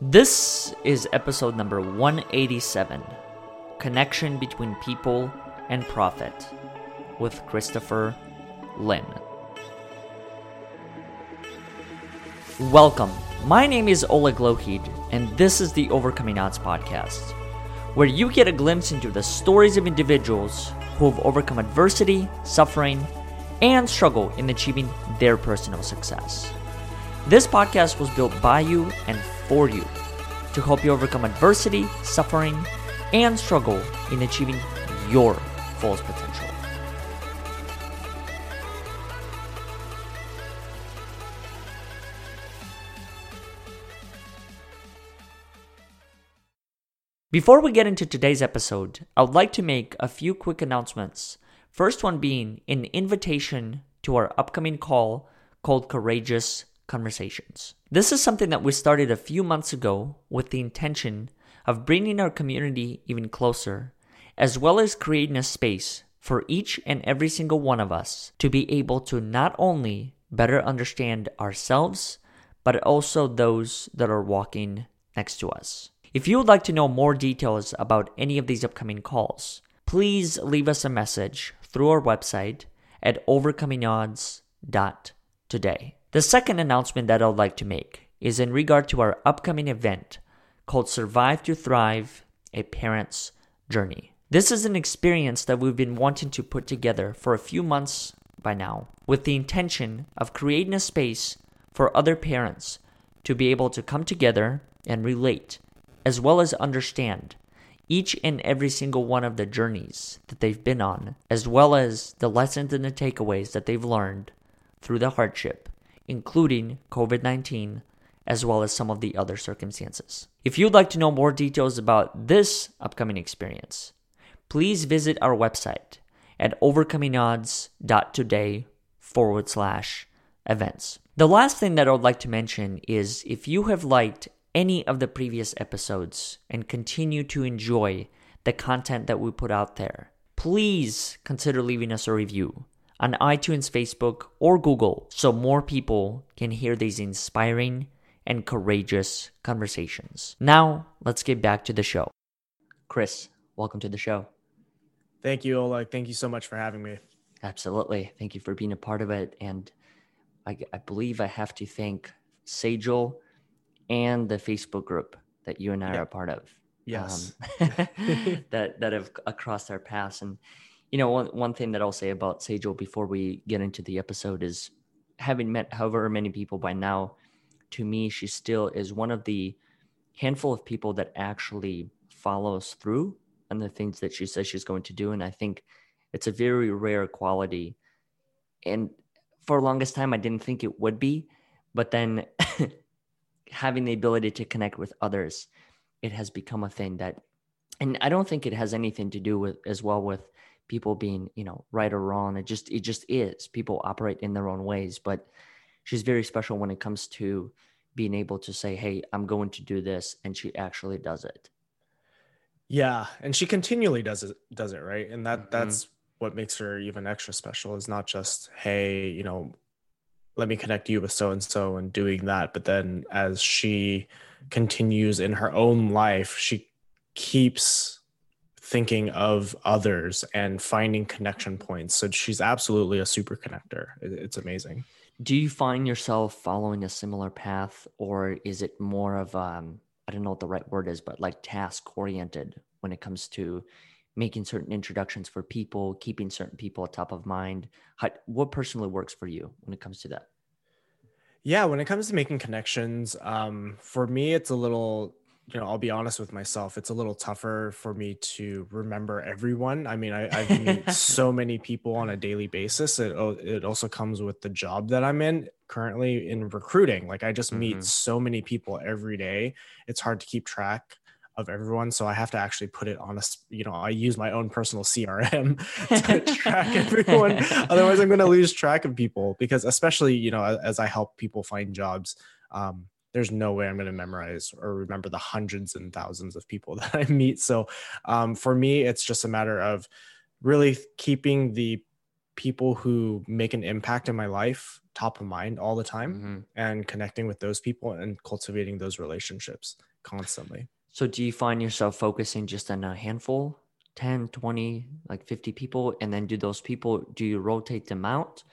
This is episode number 187 Connection Between People and Profit with Christopher Lin. Welcome. My name is Oleg Lohid, and this is the Overcoming Odds podcast, where you get a glimpse into the stories of individuals who have overcome adversity, suffering, and struggle in achieving their personal success. This podcast was built by you and for you to help you overcome adversity, suffering, and struggle in achieving your fullest potential. Before we get into today's episode, I would like to make a few quick announcements. First one being an invitation to our upcoming call called Courageous conversations. This is something that we started a few months ago with the intention of bringing our community even closer, as well as creating a space for each and every single one of us to be able to not only better understand ourselves, but also those that are walking next to us. If you would like to know more details about any of these upcoming calls, please leave us a message through our website at overcomingodds.today. The second announcement that I'd like to make is in regard to our upcoming event called Survive to Thrive A Parent's Journey. This is an experience that we've been wanting to put together for a few months by now, with the intention of creating a space for other parents to be able to come together and relate, as well as understand each and every single one of the journeys that they've been on, as well as the lessons and the takeaways that they've learned through the hardship including COVID 19, as well as some of the other circumstances. If you'd like to know more details about this upcoming experience, please visit our website at overcomingodds.today forward slash events. The last thing that I would like to mention is if you have liked any of the previous episodes and continue to enjoy the content that we put out there, please consider leaving us a review on iTunes, Facebook, or Google so more people can hear these inspiring and courageous conversations. Now, let's get back to the show. Chris, welcome to the show. Thank you, Oleg. Thank you so much for having me. Absolutely. Thank you for being a part of it. And I, I believe I have to thank Sajal and the Facebook group that you and I yeah. are a part of. Yes. Um, that that have crossed our paths. And you know, one, one thing that I'll say about Sajal before we get into the episode is having met however many people by now, to me, she still is one of the handful of people that actually follows through on the things that she says she's going to do. And I think it's a very rare quality. And for the longest time, I didn't think it would be. But then having the ability to connect with others, it has become a thing that, and I don't think it has anything to do with as well with people being you know right or wrong it just it just is. People operate in their own ways but she's very special when it comes to being able to say hey i'm going to do this and she actually does it. Yeah and she continually does it does it right? And that mm-hmm. that's what makes her even extra special is not just hey you know let me connect you with so and so and doing that but then as she continues in her own life she keeps thinking of others and finding connection points. So she's absolutely a super connector. It's amazing. Do you find yourself following a similar path, or is it more of um, I don't know what the right word is, but like task oriented when it comes to making certain introductions for people, keeping certain people top of mind? How, what personally works for you when it comes to that? Yeah, when it comes to making connections, um, for me, it's a little you know, I'll be honest with myself. It's a little tougher for me to remember everyone. I mean, I, I meet so many people on a daily basis. It, it also comes with the job that I'm in currently in recruiting. Like I just meet mm-hmm. so many people every day. It's hard to keep track of everyone. So I have to actually put it on a, you know, I use my own personal CRM to track everyone. Otherwise I'm going to lose track of people because especially, you know, as I help people find jobs, um, there's no way I'm going to memorize or remember the hundreds and thousands of people that I meet. So um, for me, it's just a matter of really keeping the people who make an impact in my life top of mind all the time mm-hmm. and connecting with those people and cultivating those relationships. constantly. So do you find yourself focusing just on a handful, 10, 20, like 50 people? And then do those people, do you rotate them out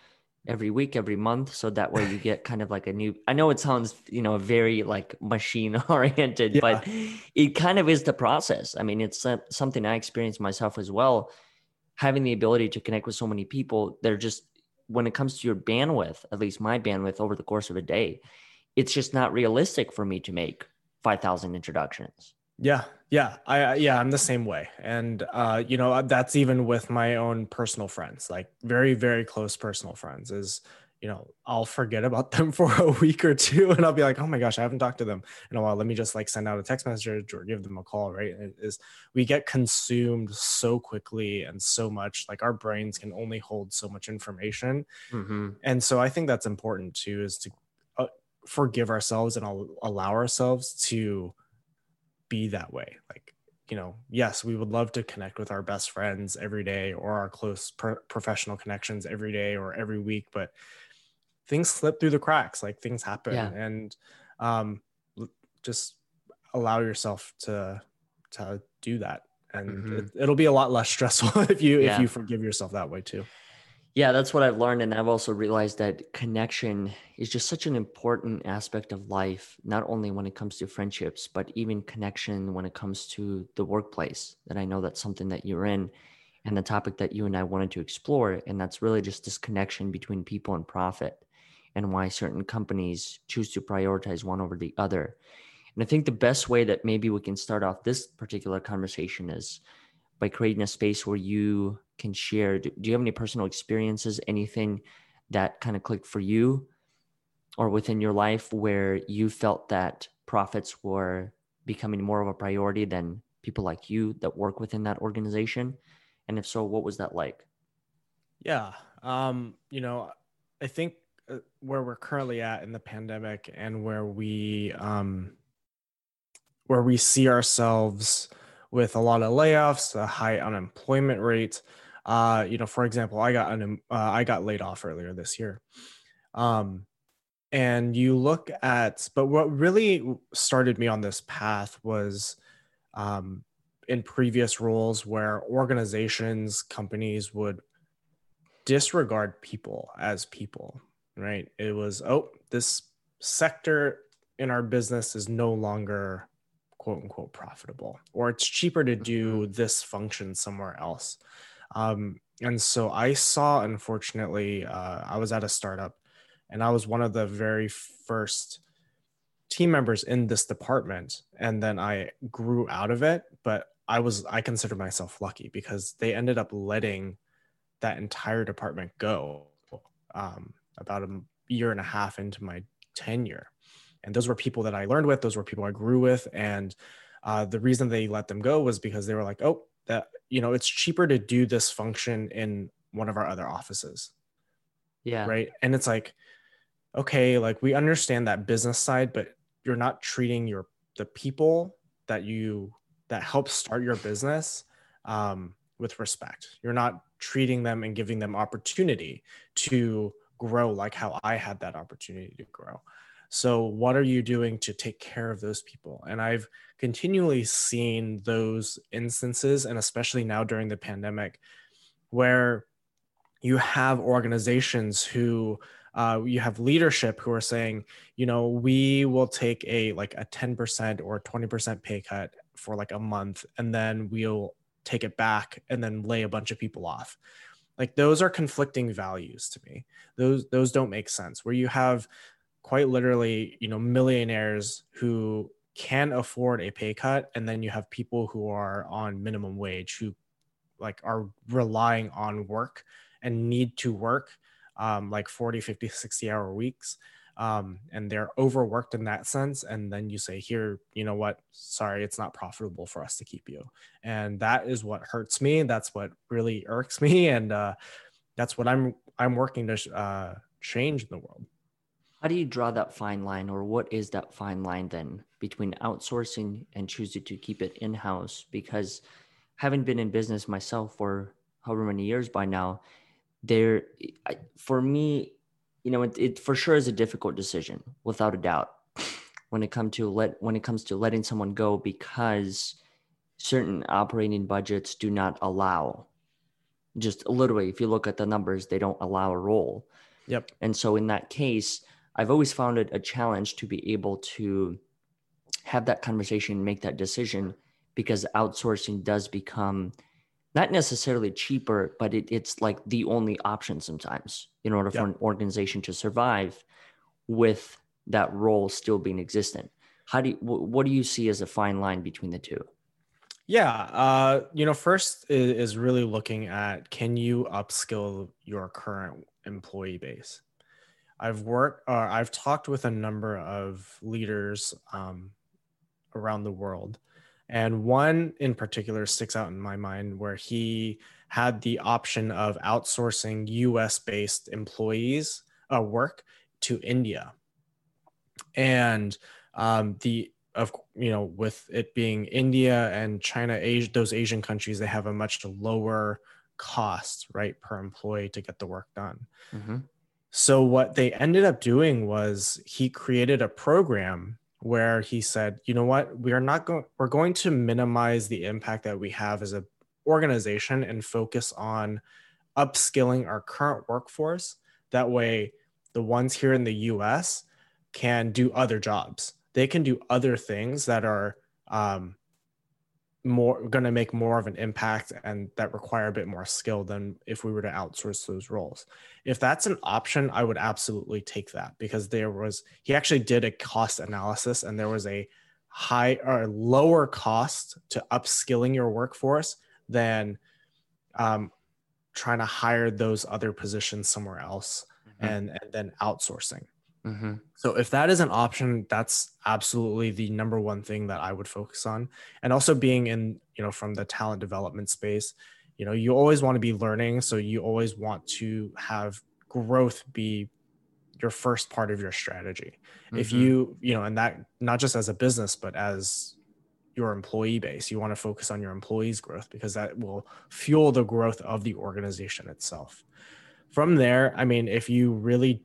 every week, every month? So that way you get kind of like a new, I know it sounds, you know, very like machine oriented, yeah. but it kind of is the process. I mean, it's something I experienced myself as well. Having the ability to connect with so many people, they're just, when it comes to your bandwidth, at least my bandwidth over the course of a day, it's just not realistic for me to make 5,000 introductions. Yeah. Yeah. I, yeah, I'm the same way. And, uh, you know, that's even with my own personal friends, like very, very close personal friends is, you know, I'll forget about them for a week or two and I'll be like, oh my gosh, I haven't talked to them in a while. Let me just like send out a text message or give them a call. Right. It is we get consumed so quickly and so much like our brains can only hold so much information. Mm-hmm. And so I think that's important too, is to uh, forgive ourselves and allow ourselves to be that way. Like, you know, yes, we would love to connect with our best friends every day or our close pro- professional connections every day or every week, but things slip through the cracks, like things happen. Yeah. And um, just allow yourself to to do that and mm-hmm. it, will be a lot less stressful if you yeah. if you forgive yourself that way too yeah, that's what I've learned. And I've also realized that connection is just such an important aspect of life, not only when it comes to friendships, but even connection when it comes to the workplace. That I know that's something that you're in and the topic that you and I wanted to explore. And that's really just this connection between people and profit and why certain companies choose to prioritize one over the other. And I think the best way that maybe we can start off this particular conversation is by creating a space where you can share. Do, do you have any personal experiences, anything that kind of clicked for you or within your life where you felt that profits were becoming more of a priority than people like you that work within that organization? And if so, what was that like? Yeah. Um, you know, I think uh, where we're currently at in the pandemic and where we um where we see ourselves with a lot of layoffs, a high unemployment rate. Uh, you know, for example, I got un- uh, I got laid off earlier this year. Um, and you look at, but what really started me on this path was um, in previous roles where organizations, companies would disregard people as people, right? It was, oh, this sector in our business is no longer quote unquote profitable, or it's cheaper to do mm-hmm. this function somewhere else. Um, and so I saw, unfortunately, uh, I was at a startup and I was one of the very first team members in this department. And then I grew out of it, but I was, I consider myself lucky because they ended up letting that entire department go um, about a year and a half into my tenure and those were people that I learned with. Those were people I grew with, and uh, the reason they let them go was because they were like, "Oh, that you know, it's cheaper to do this function in one of our other offices." Yeah. Right. And it's like, okay, like we understand that business side, but you're not treating your the people that you that help start your business um, with respect. You're not treating them and giving them opportunity to grow like how I had that opportunity to grow. So, what are you doing to take care of those people? And I've continually seen those instances, and especially now during the pandemic, where you have organizations who uh, you have leadership who are saying, you know, we will take a like a 10% or 20% pay cut for like a month, and then we'll take it back and then lay a bunch of people off. Like those are conflicting values to me. Those those don't make sense. Where you have quite literally, you know, millionaires who can afford a pay cut, and then you have people who are on minimum wage who like are relying on work and need to work um, like 40 50 60 hour weeks um, and they're overworked in that sense. And then you say here you know what? Sorry it's not profitable for us to keep you. And that is what hurts me. That's what really irks me. And uh, that's what i'm i'm working to uh, change in the world how do you draw that fine line or what is that fine line then between outsourcing and choosing to keep it in-house because having been in business myself for however many years by now there for me you know it, it for sure is a difficult decision without a doubt when it comes to let when it comes to letting someone go because certain operating budgets do not allow just literally if you look at the numbers they don't allow a role Yep. and so in that case i've always found it a challenge to be able to have that conversation make that decision because outsourcing does become not necessarily cheaper but it, it's like the only option sometimes in order for an organization to survive with that role still being existent. How do you what do you see as a fine line between the two? Yeah, uh, you know, first is, is really looking at can you upskill your current employee base. I've worked, or I've talked with a number of leaders um, around the world, and one in particular sticks out in my mind where he had the option of outsourcing U.S. based employees uh, work to India, and um, the of you know with it being india and china asia those asian countries they have a much lower cost right per employee to get the work done mm-hmm. So what they ended up doing was he created a program where he said you know what? We are not going we're going to minimize the impact that we have as a organization and focus on upskilling our current workforce. That way the ones here in the us can do other jobs. They can do other things that are um, more going to make more of an impact and that require a bit more skill than if we were to outsource those roles. If that's an option, I would absolutely take that because there was he actually did a cost analysis and there was a high or lower cost to upskilling your workforce than um, trying to hire those other positions somewhere else Mhm. and, and then outsourcing. Mm-hmm. So if that is an option, that's absolutely the number one thing that I would focus on. And also being in, you know, from the talent development space, you know, you always want to be learning. So you always want to have growth be your first part of your strategy. If Mm-hmm. you, you know, and that not just as a business, but as your employee base, you want to focus on your employees' growth because that will fuel the growth of the organization itself. From there, I mean, if you really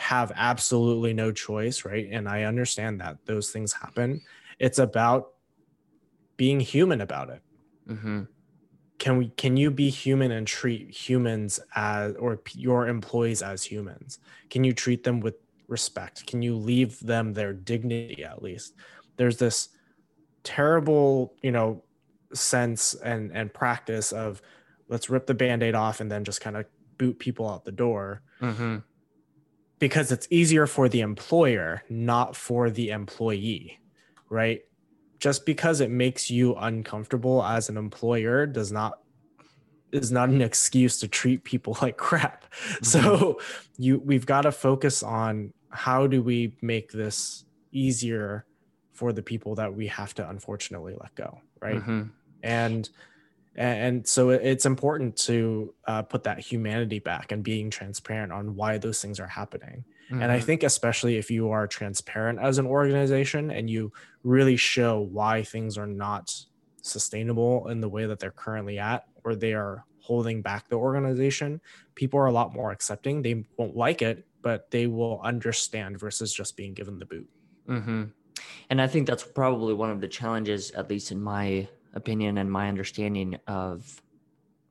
have absolutely no choice, right? And I understand that those things happen. It's about being human about it. Mm-hmm. Can we can you be human and treat humans as or your employees as humans? Can you treat them with respect? Can you leave them their dignity at least? There's this terrible, you know, sense and and practice of let's rip the band-aid off and then just kind of boot people out the door Mm-hmm. Because it's easier for the employer, not for the employee, right? Just because it makes you uncomfortable as an employer does not is not an excuse to treat people like crap. So you we've got to focus on how do we make this easier for the people that we have to unfortunately let go, right? Mm-hmm. and and so it's important to uh, put that humanity back and being transparent on why those things are happening and Mm-hmm. i think especially if you are transparent as an organization and you really show why things are not sustainable in the way that they're currently at or they are holding back the organization people are a lot more accepting they won't like it but they will understand versus just being given the boot Mm-hmm. And I think that's probably one of the challenges, at least in my opinion and my understanding of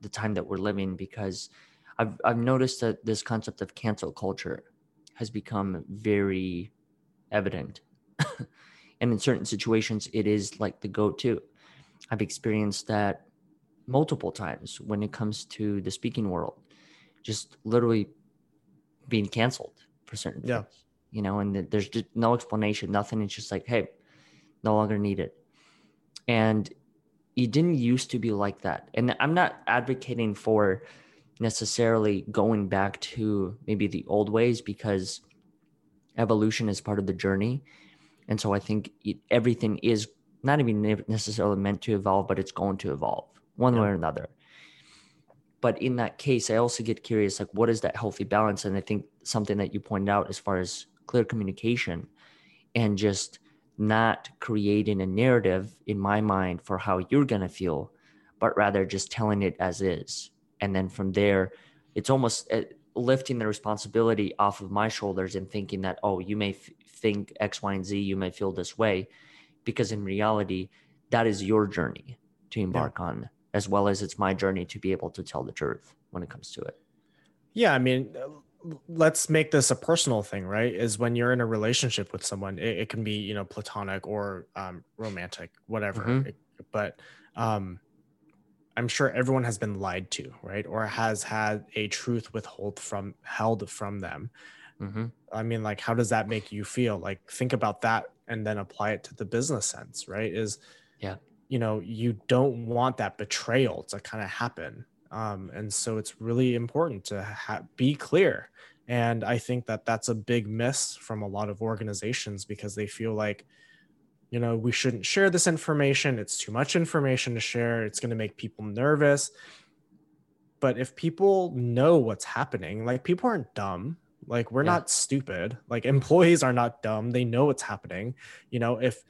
the time that we're living, because I've I've noticed that this concept of cancel culture has become very evident. and in certain situations it is like the go-to. I've experienced that multiple times when it comes to the speaking world. Just literally being canceled for certain Yeah. things you know, and there's just no explanation, nothing. It's just like, hey, no longer needed. And it didn't used to be like that. And I'm not advocating for necessarily going back to maybe the old ways because evolution is part of the journey. And so I think it, everything is not even necessarily meant to evolve, but it's going to evolve one way or another. But in that case, I also get curious like, what is that healthy balance? And I think something that you pointed out as far as clear communication and just not creating a narrative in my mind for how you're going to feel, but rather just telling it as is. And then from there, it's almost uh, lifting the responsibility off of my shoulders and thinking that, oh, you may f- think X, Y, and Z, you may feel this way, because in reality, that is your journey to embark yeah. on, as well as it's my journey to be able to tell the truth when it comes to it. Yeah, I mean, let's make this a personal thing, right? Is when you're in a relationship with someone, it, it can be you know platonic or um, romantic, whatever. Mm-hmm. It, but um, I'm sure everyone has been lied to, right? Or has had a truth withheld from held from them. Mm-hmm. I mean, like, how does that make you feel? Like, think about that and then apply it to the business sense, right? Is yeah, you know, you don't want that betrayal to kind of happen um, and so it's really important to ha- be clear. And I think that that's a big miss from a lot of organizations because they feel like, you know, we shouldn't share this information. It's too much information to share. It's going to make people nervous. But if people know what's happening, like people aren't dumb, like we're yeah. not stupid, like employees are not dumb. They know what's happening. You know, if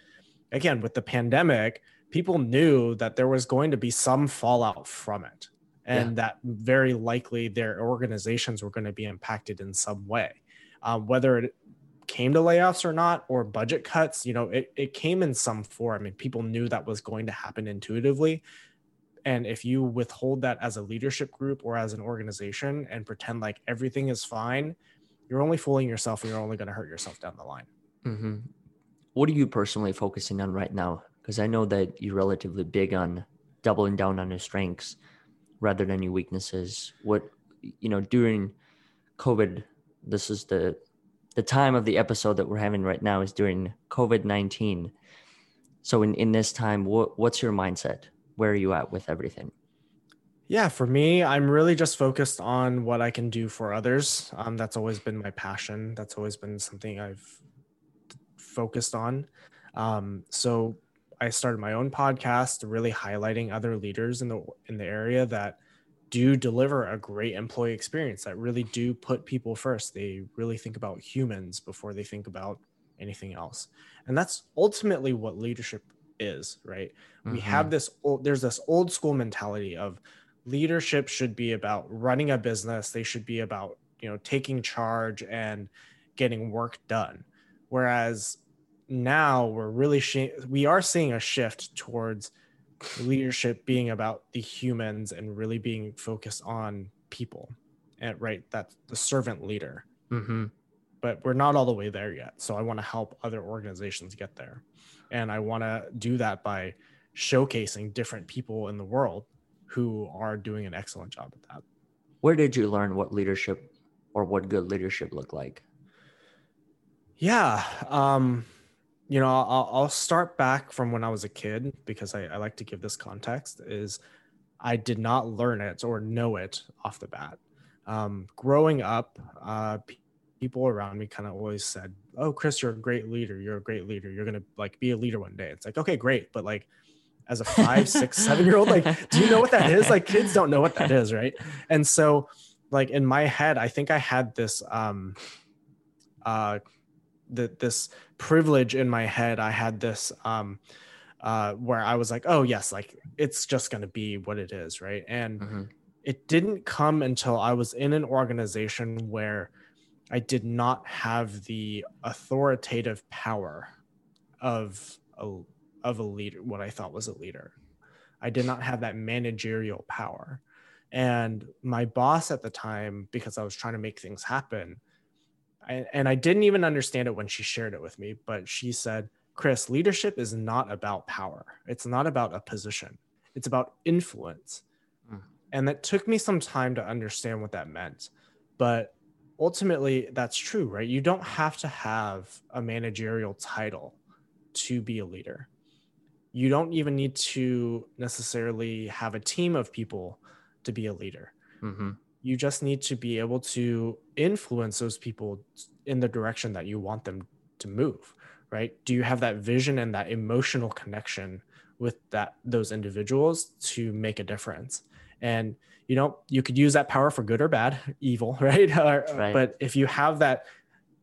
again, with the pandemic, people knew that there was going to be some fallout from it and yeah. that very likely their organizations were going to be impacted in some way. Um, whether it came to layoffs or not, or budget cuts, you know, it, it came in some form and people knew that was going to happen intuitively. And if you withhold that as a leadership group or as an organization and pretend like everything is fine, you're only fooling yourself and you're only going to hurt yourself down the line. Mm-hmm. What are you personally focusing on right now? Because I know that you're relatively big on doubling down on your strengths rather than your weaknesses. What you know during covid this is the the time of the episode that we're having right now is during covid-19 so in in this time what what's your mindset? Where are you at with everything? Yeah for me i'm really just focused on what i can do for others. Um, that's always been my passion. That's always been something i've focused on. Um, so I started my own podcast, really highlighting other leaders in the in the area that do deliver a great employee experience that really do put people first. They really think about humans before they think about anything else. And that's ultimately what leadership is, right? Mm-hmm. We have this old, there's this old school mentality of leadership should be about running a business, they should be about, you know, taking charge and getting work done. Whereas now we're really sh- we are seeing a shift towards leadership being about the humans and really being focused on people and right that's the servant leader. Mm-hmm. but we're not all the way there yet so i want to help other organizations get there. And i want to do that by showcasing different people in the world who are doing an excellent job at that. Where did you learn what leadership or what good leadership looked like? Yeah um you know I'll, I'll, start back from when i was a kid because I, I, like to give this context is i did not learn it or know it off the bat. Um, growing up uh, people around me kind of always said oh chris you're a great leader. You're a great leader. You're gonna like be a leader one day. It's like okay great. But like as a five six seven year old like do you know what that is? Like kids don't know what that is right? And so like in my head i think i had this um uh the, this privilege in my head i had this um uh where i was like oh yes like it's just going to be what it is right? And mm-hmm. it didn't come until i was in an organization where i did not have the authoritative power of a of a leader what i thought was a leader. I did not have that managerial power. And my boss at the time because i was trying to make things happen and I didn't even understand it when she shared it with me, but she said, Chris, leadership is not about power. It's not about a position. It's about influence. Mm. And that took me some time to understand what that meant. But ultimately, that's true, right? You don't have to have a managerial title to be a leader. You don't even need to necessarily have a team of people to be a leader. Mm-hmm you just need to be able to influence those people in the direction that you want them to move right? Do you have that vision and that emotional connection with that those individuals to make a difference? And you know you could use that power for good or bad evil right, uh, right. but if you have that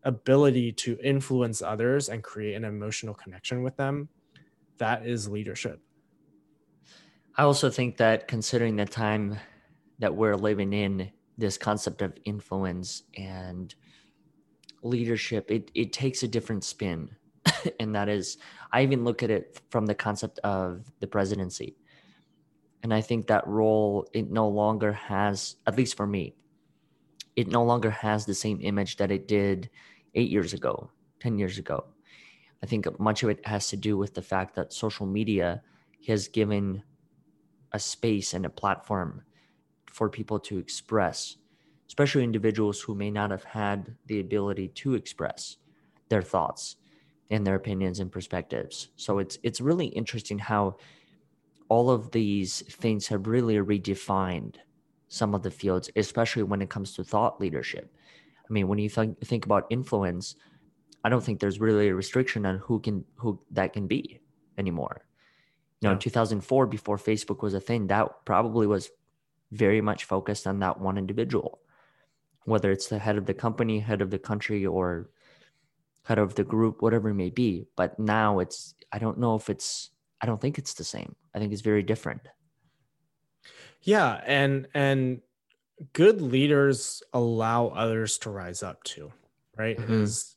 ability to influence others and create an emotional connection with them that is leadership. I also think that considering the time that we're living in this concept of influence and leadership, it, it takes a different spin. and that is, I even look at it from the concept of the presidency. And I think that role, it no longer has, at least for me, it no longer has the same image that it did eight years ago, 10 years ago. I think much of it has to do with the fact that social media has given a space and a platform for people to express, especially individuals who may not have had the ability to express their thoughts and their opinions and perspectives. So it's it's really interesting how all of these things have really redefined some of the fields, especially when it comes to thought leadership. I mean, when you think think about influence, I don't think there's really a restriction on who can who that can be anymore. You know, yeah. in 2004, before Facebook was a thing, that probably was very much focused on that one individual, whether it's the head of the company, head of the country, or head of the group, whatever it may be. But now it's, I don't know if it's, I don't think it's the same. I think it's very different. Yeah. And, and, good leaders allow others to rise up to right mm-hmm. is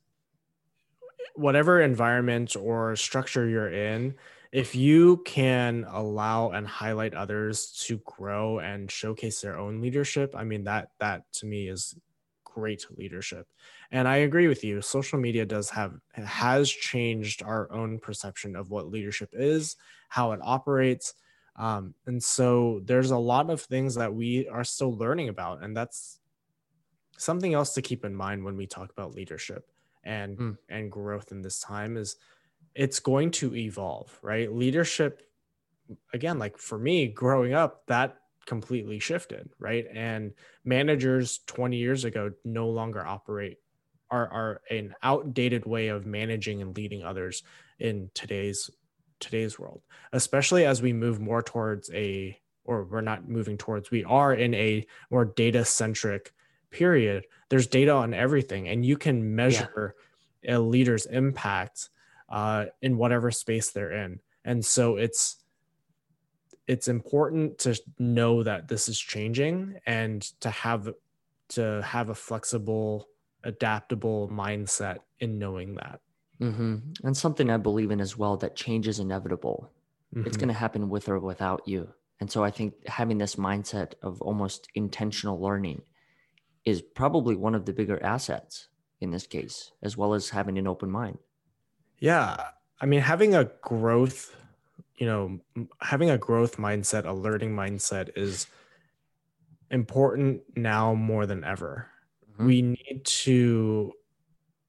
whatever environment or structure you're in if you can allow and highlight others to grow and showcase their own leadership i mean that that to me is great leadership and i agree with you social media does have has changed our own perception of what leadership is how it operates um, and so there's a lot of things that we are still learning about and that's something else to keep in mind when we talk about leadership and mm. and growth in this time is it's going to evolve, right? Leadership, again, like for me growing up, that completely shifted, right? And managers 20 years ago no longer operate are, are an outdated way of managing and leading others in today's today's world, especially as we move more towards a or we're not moving towards we are in a more data centric period there's data on everything and you can measure yeah. a leader's impact uh, in whatever space they're in. And so it's it's important to know that this is changing and to have to have a flexible, adaptable mindset in knowing that. Mm-hmm. And something I believe in as well that change is inevitable. Mm-hmm. It's going to happen with or without you. And so I think having this mindset of almost intentional learning is probably one of the bigger assets in this case, as well as having an open mind. Yeah. I mean, having a growth, you know, having a growth mindset, a learning mindset is important now more than ever. Mm-hmm. We need to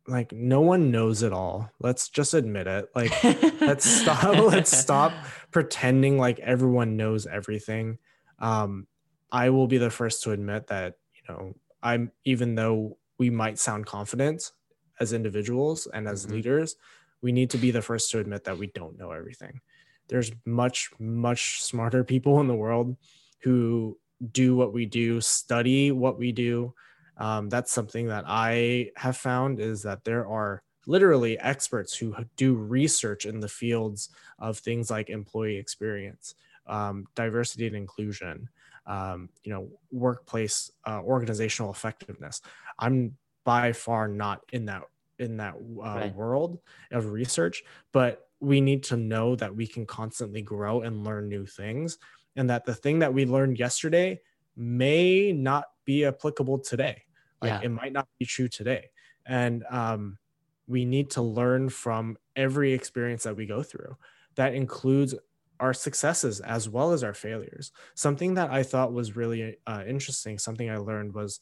like no one knows it all. Let's just admit it. Like let's stop let's stop pretending like everyone knows everything. Um I will be the first to admit that, you know, I'm even though we might sound confident as individuals and as mm-hmm. leaders, we need to be the first to admit that we don't know everything. There's much, much smarter people in the world who do what we do, study what we do. Um, that's something that I have found is that there are literally experts who do research in the fields of things like employee experience, um, diversity and inclusion, um, you know, workplace uh, organizational effectiveness. I'm by far not in that in that uh, right. world of research but we need to know that we can constantly grow and learn new things and that the thing that we learned yesterday may not be applicable today like yeah. it might not be true today and um, we need to learn from every experience that we go through that includes our successes as well as our failures something that i thought was really uh, interesting something i learned was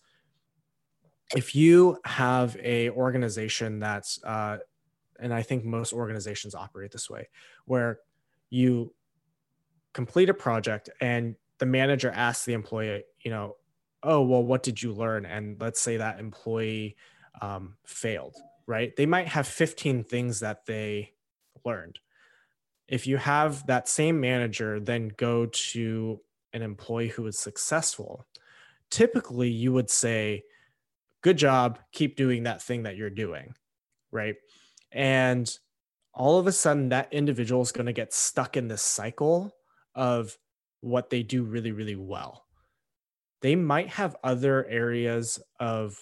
if you have a organization that's uh, and i think most organizations operate this way where you complete a project and the manager asks the employee you know oh well what did you learn? And let's say that employee um, failed right? They might have 15 things that they learned. If you have that same manager then go to an employee who is successful typically you would say good job keep doing that thing that you're doing right? And all of a sudden that individual is going to get stuck in this cycle of what they do really really well. They might have other areas of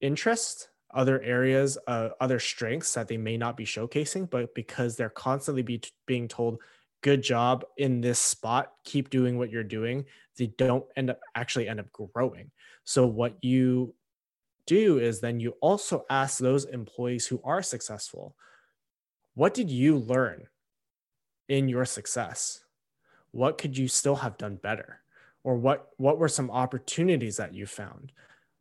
interest other areas, uh, other strengths that they may not be showcasing, but because they're constantly be, being told, good job in this spot, keep doing what you're doing, they don't end up actually end up growing. So what you do is then you also ask those employees who are successful, what did you learn in your success? What could you still have done better? Or what what were some opportunities that you found?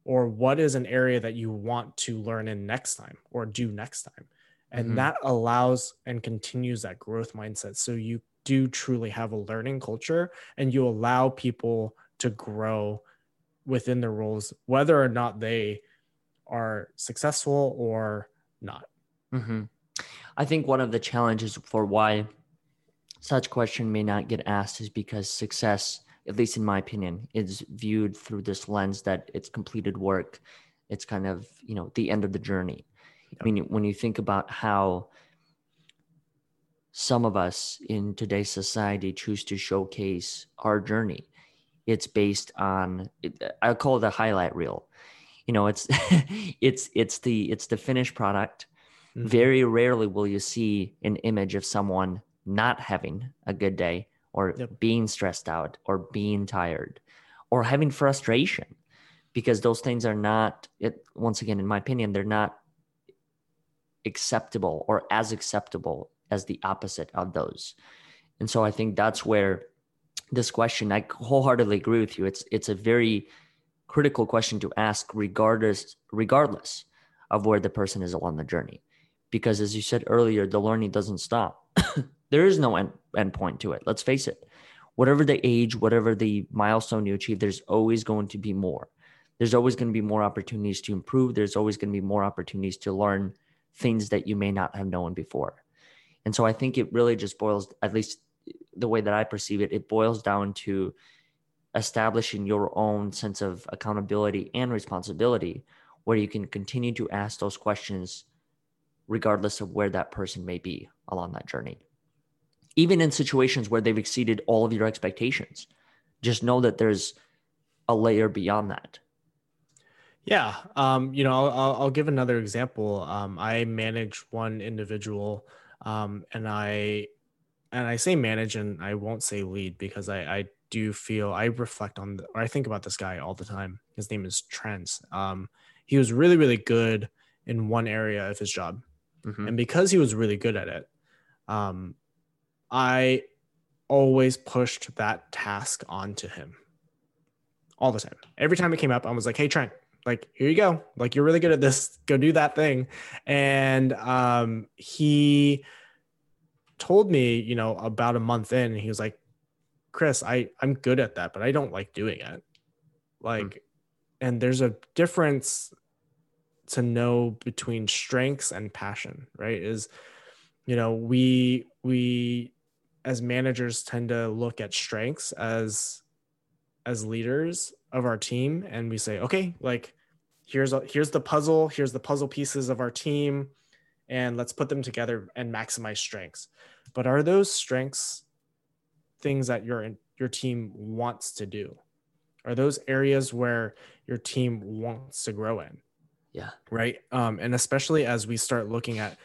or what is an area that you want to learn in next time or do next time and mm-hmm. that allows and continues that growth mindset so you do truly have a learning culture and you allow people to grow within their roles whether or not they are successful or not mm-hmm. i think one of the challenges for why such question may not get asked is because success at least in my opinion, is viewed through this lens that it's completed work. It's kind of, you know, the end of the journey. Yep. I mean, when you think about how some of us in today's society choose to showcase our journey, it's based on, I call it a highlight reel. You know, it's, it's, it's the, it's the finished product. Mm-hmm. Very rarely will you see an image of someone not having a good day or yep. being stressed out or being tired or having frustration because those things are not it once again in my opinion they're not acceptable or as acceptable as the opposite of those and so i think that's where this question i wholeheartedly agree with you it's it's a very critical question to ask regardless regardless of where the person is along the journey because as you said earlier the learning doesn't stop there is no end, end point to it. Let's face it. Whatever the age, whatever the milestone you achieve, there's always going to be more. There's always going to be more opportunities to improve. There's always going to be more opportunities to learn things that you may not have known before. And so I think it really just boils, at least the way that I perceive it, it boils down to establishing your own sense of accountability and responsibility where you can continue to ask those questions regardless of where that person may be along that journey even in situations where they've exceeded all of your expectations. Just know that there's a layer beyond that. Yeah. Um, you know, I'll, I'll, give another example. Um, I manage one individual um, and I, and I say manage and I won't say lead because I, I do feel I reflect on, the, or I think about this guy all the time. His name is Trent. Um, he was really, really good in one area of his job. Mm-hmm. And because he was really good at it, um, I always pushed that task onto him all the time. Every time it came up, I was like, hey, Trent, like, here you go. Like, you're really good at this. Go do that thing. And um, he told me, you know, about a month in, he was like, Chris, I, I'm good at that, but I don't like doing it. Like, mm. and there's a difference to know between strengths and passion, right? Is, you know, we, we as managers tend to look at strengths as as leaders of our team and we say okay like here's a, here's the puzzle here's the puzzle pieces of our team and let's put them together and maximize strengths. But are those strengths things that your your team wants to do? Are those areas where your team wants to grow in? Yeah. Right? Um and especially as we start looking at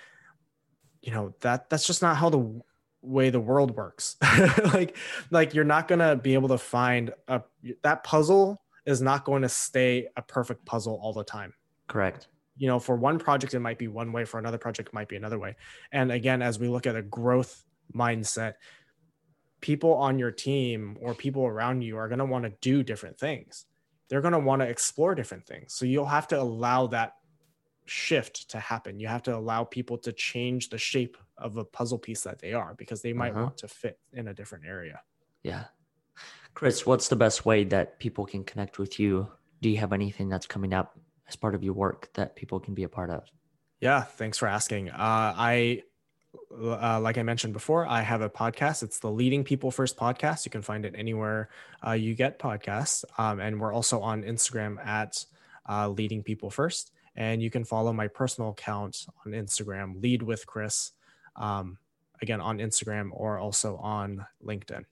you know that that's just not how the way the world works. Like like you're not going to be able to find a that puzzle is not going to stay a perfect puzzle all the time. Correct. You know for one project it might be one way for another project it might be another way. And again as we look at a growth mindset people on your team or people around you are going to want to do different things. They're going to want to explore different things. So you'll have to allow that shift to happen. You have to allow people to change the shape of a puzzle piece that they are because they might uh-huh. want to fit in a different area. Yeah. Chris, what's the best way that people can connect with you? Do you have anything that's coming up as part of your work that people can be a part of? Yeah, thanks for asking. Uh, I, uh, like I mentioned before, I have a podcast. It's the Leading People First podcast. You can find it anywhere uh, you get podcasts. Um, and we're also on Instagram at uh, Leading People First. And you can follow my personal account on Instagram, Lead with Chris, um, again on Instagram or also on LinkedIn.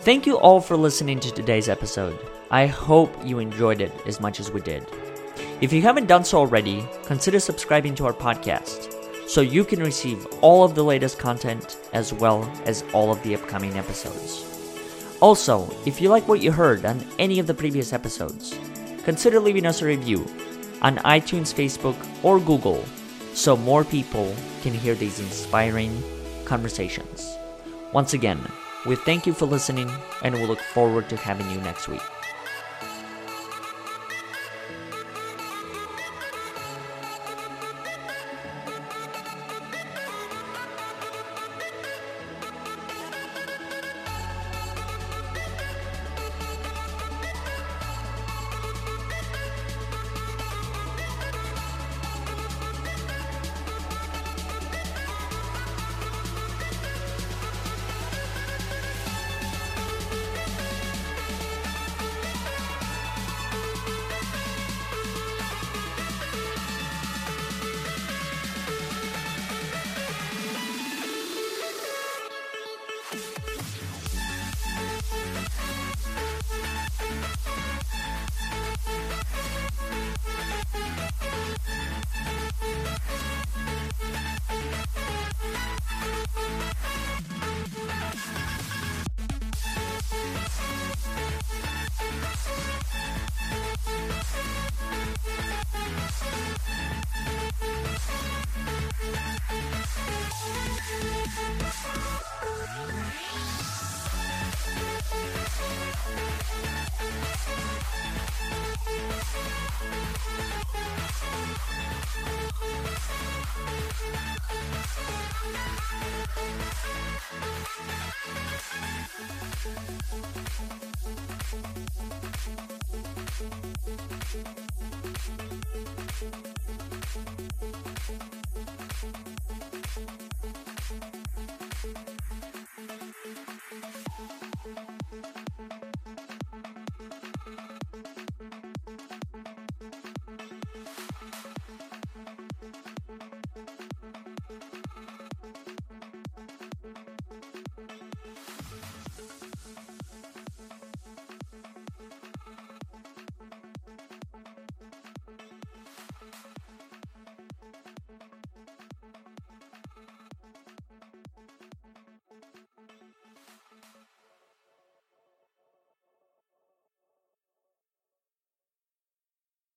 Thank you all for listening to today's episode. I hope you enjoyed it as much as we did. If you haven't done so already, consider subscribing to our podcast so you can receive all of the latest content as well as all of the upcoming episodes. Also, if you like what you heard on any of the previous episodes, consider leaving us a review on iTunes, Facebook, or Google so more people can hear these inspiring conversations. Once again, we thank you for listening and we look forward to having you next week.